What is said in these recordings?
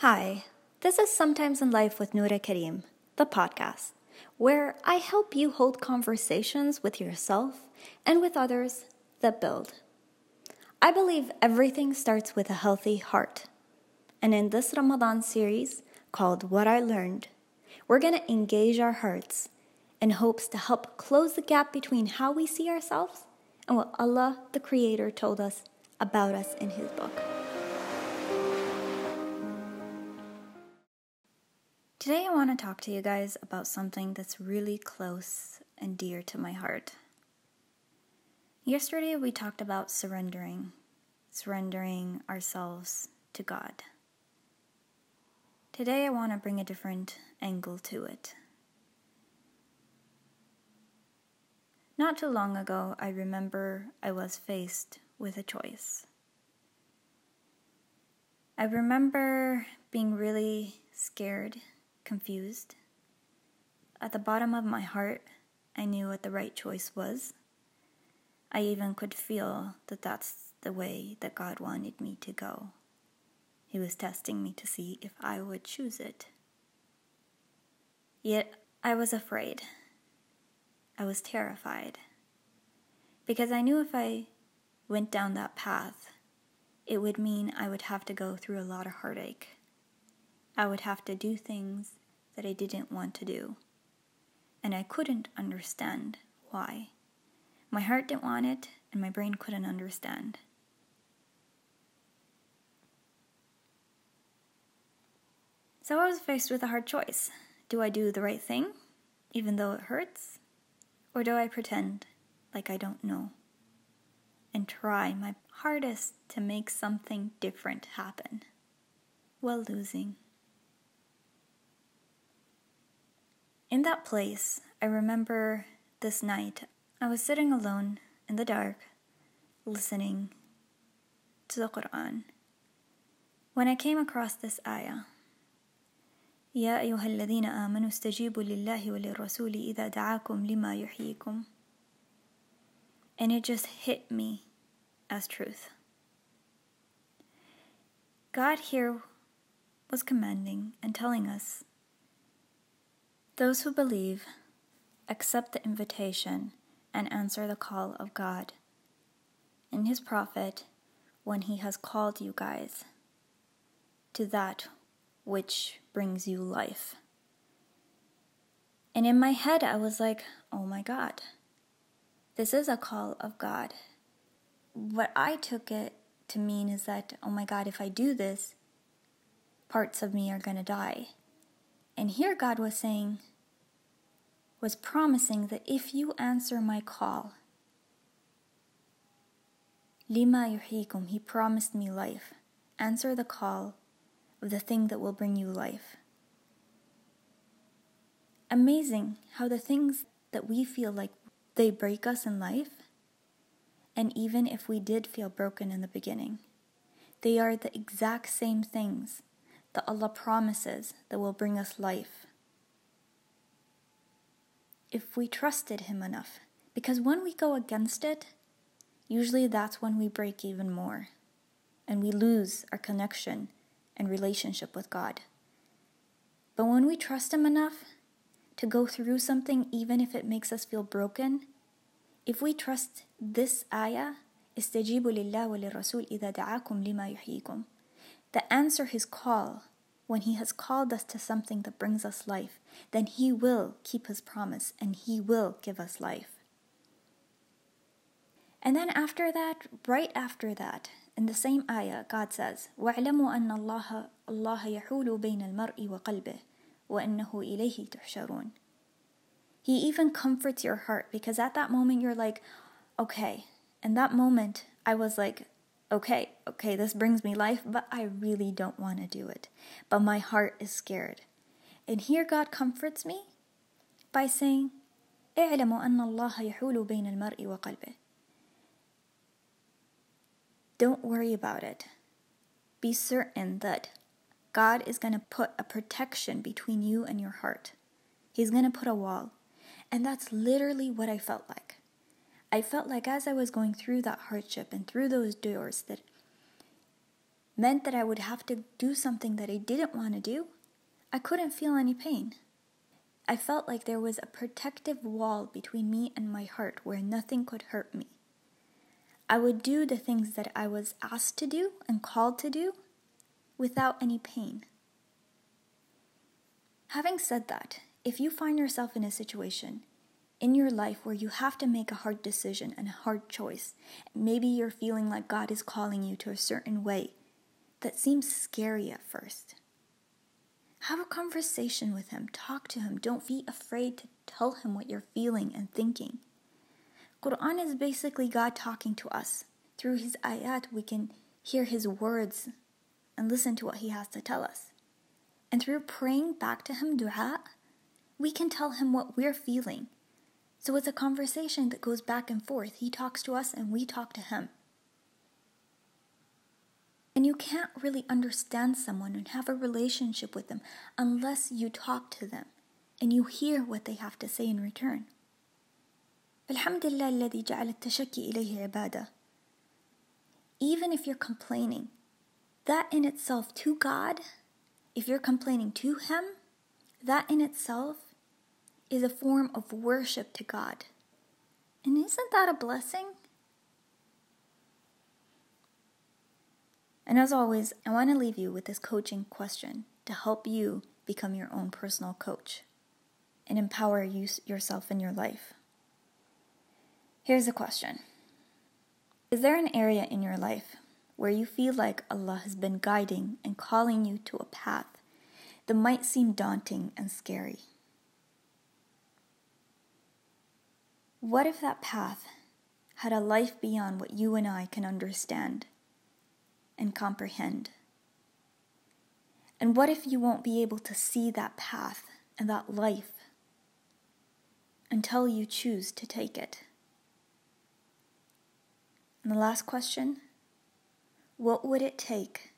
Hi, this is Sometimes in Life with Noura Karim, the podcast, where I help you hold conversations with yourself and with others that build. I believe everything starts with a healthy heart. And in this Ramadan series called What I Learned, we're going to engage our hearts in hopes to help close the gap between how we see ourselves and what Allah, the Creator, told us about us in His book. Today, I want to talk to you guys about something that's really close and dear to my heart. Yesterday, we talked about surrendering, surrendering ourselves to God. Today, I want to bring a different angle to it. Not too long ago, I remember I was faced with a choice. I remember being really scared, confused. At the bottom of my heart, I knew what the right choice was. I even could feel that that's the way that God wanted me to go. He was testing me to see if I would choose it. Yet I was afraid. I was terrified. Because I knew if I went down that path, it would mean I would have to go through a lot of heartache. I would have to do things that I didn't want to do. And I couldn't understand why. My heart didn't want it, and my brain couldn't understand. So I was faced with a hard choice. Do I do the right thing, even though it hurts? Or do I pretend like I don't know and try my hardest to make something different happen while losing? In that place, I remember this night I was sitting alone in the dark, listening to the Quran, when I came across this ayah. يا أيها الذين آمنوا استجيبوا لله وللرسول إذا دعاكم لما يحييكم And it just hit me as truth. God here was commanding and telling us those who believe accept the invitation and answer the call of God and His prophet when He has called you guys to that which brings you life. And in my head, I was like, oh my God, this is a call of God. What I took it to mean is that, oh my God, if I do this, parts of me are going to die. And here God was saying, was promising that if you answer my call, Lima yuhikum, he promised me life. Answer the call of the thing that will bring you life. Amazing how the things that we feel like they break us in life, and even if we did feel broken in the beginning, they are the exact same things that Allah promises that will bring us life If we trusted Him enough, because when we go against it, usually that's when we break even more and we lose our connection and relationship with God. But when we trust Him enough to go through something, even if it makes us feel broken, if we trust this ayah, استجيبوا لله وللرسول إذا دعاكم لما يحييكم, the answer His call when He has called us to something that brings us life, then He will keep His promise and He will give us life. And then after that, right after that, in the same ayah, God says, وَاعْلَمُوا أَنَّ اللَّهَ اللَّهَ يَحُولُ بَيْنَ الْمَرْءِ وَقَلْبِهِ وَأَنَّهُ إِلَيْهِ تُحْشَرُونَ He even comforts your heart because at that moment you're like, okay. In that moment, I was like, okay, okay, this brings me life, but I really don't want to do it. But my heart is scared. And here God comforts me by saying, اعلموا أن الله يحول بين المرء وقلبه don't worry about it. Be certain that God is going to put a protection between you and your heart. He's going to put a wall. And that's literally what I felt like. I felt like as I was going through that hardship and through those doors that meant that I would have to do something that I didn't want to do, I couldn't feel any pain. I felt like there was a protective wall between me and my heart where nothing could hurt me. I would do the things that I was asked to do and called to do without any pain. Having said that, if you find yourself in a situation in your life where you have to make a hard decision and a hard choice, maybe you're feeling like God is calling you to a certain way that seems scary at first. Have a conversation with him, talk to him. Don't be afraid to tell him what you're feeling and thinking. Quran is basically God talking to us. Through his ayat, we can hear his words and listen to what he has to tell us. And through praying back to him, dua, we can tell him what we're feeling. So it's a conversation that goes back and forth. He talks to us and we talk to him. And you can't really understand someone and have a relationship with them unless you talk to them and you hear what they have to say in return. الحمد لله الذي جعل التشكي إليه عبادة. Even if you're complaining, that in itself to God, if you're complaining to Him, that in itself is a form of worship to God. And isn't that a blessing? And as always, I want to leave you with this coaching question to help you become your own personal coach and empower you, yourself in your life. Here's a question Is there an area in your life where you feel like Allah has been guiding and calling you to a path that might seem daunting and scary? What if that path had a life beyond what you and I can understand? and comprehend? And what if you won't be able to see that path and that life until you choose to take it? And the last question what would it take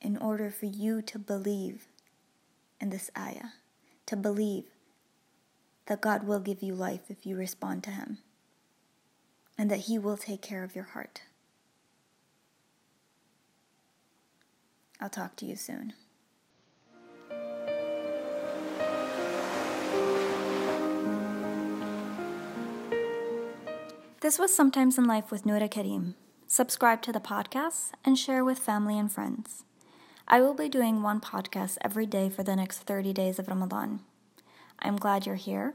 in order for you to believe in this ayah? To believe that God will give you life if you respond to Him and that He will take care of your heart. I'll talk to you soon. This was Sometimes in Life with Noura Karim. Subscribe to the podcast and share with family and friends. I will be doing one podcast every day for the next 30 days of Ramadan. I'm glad you're here.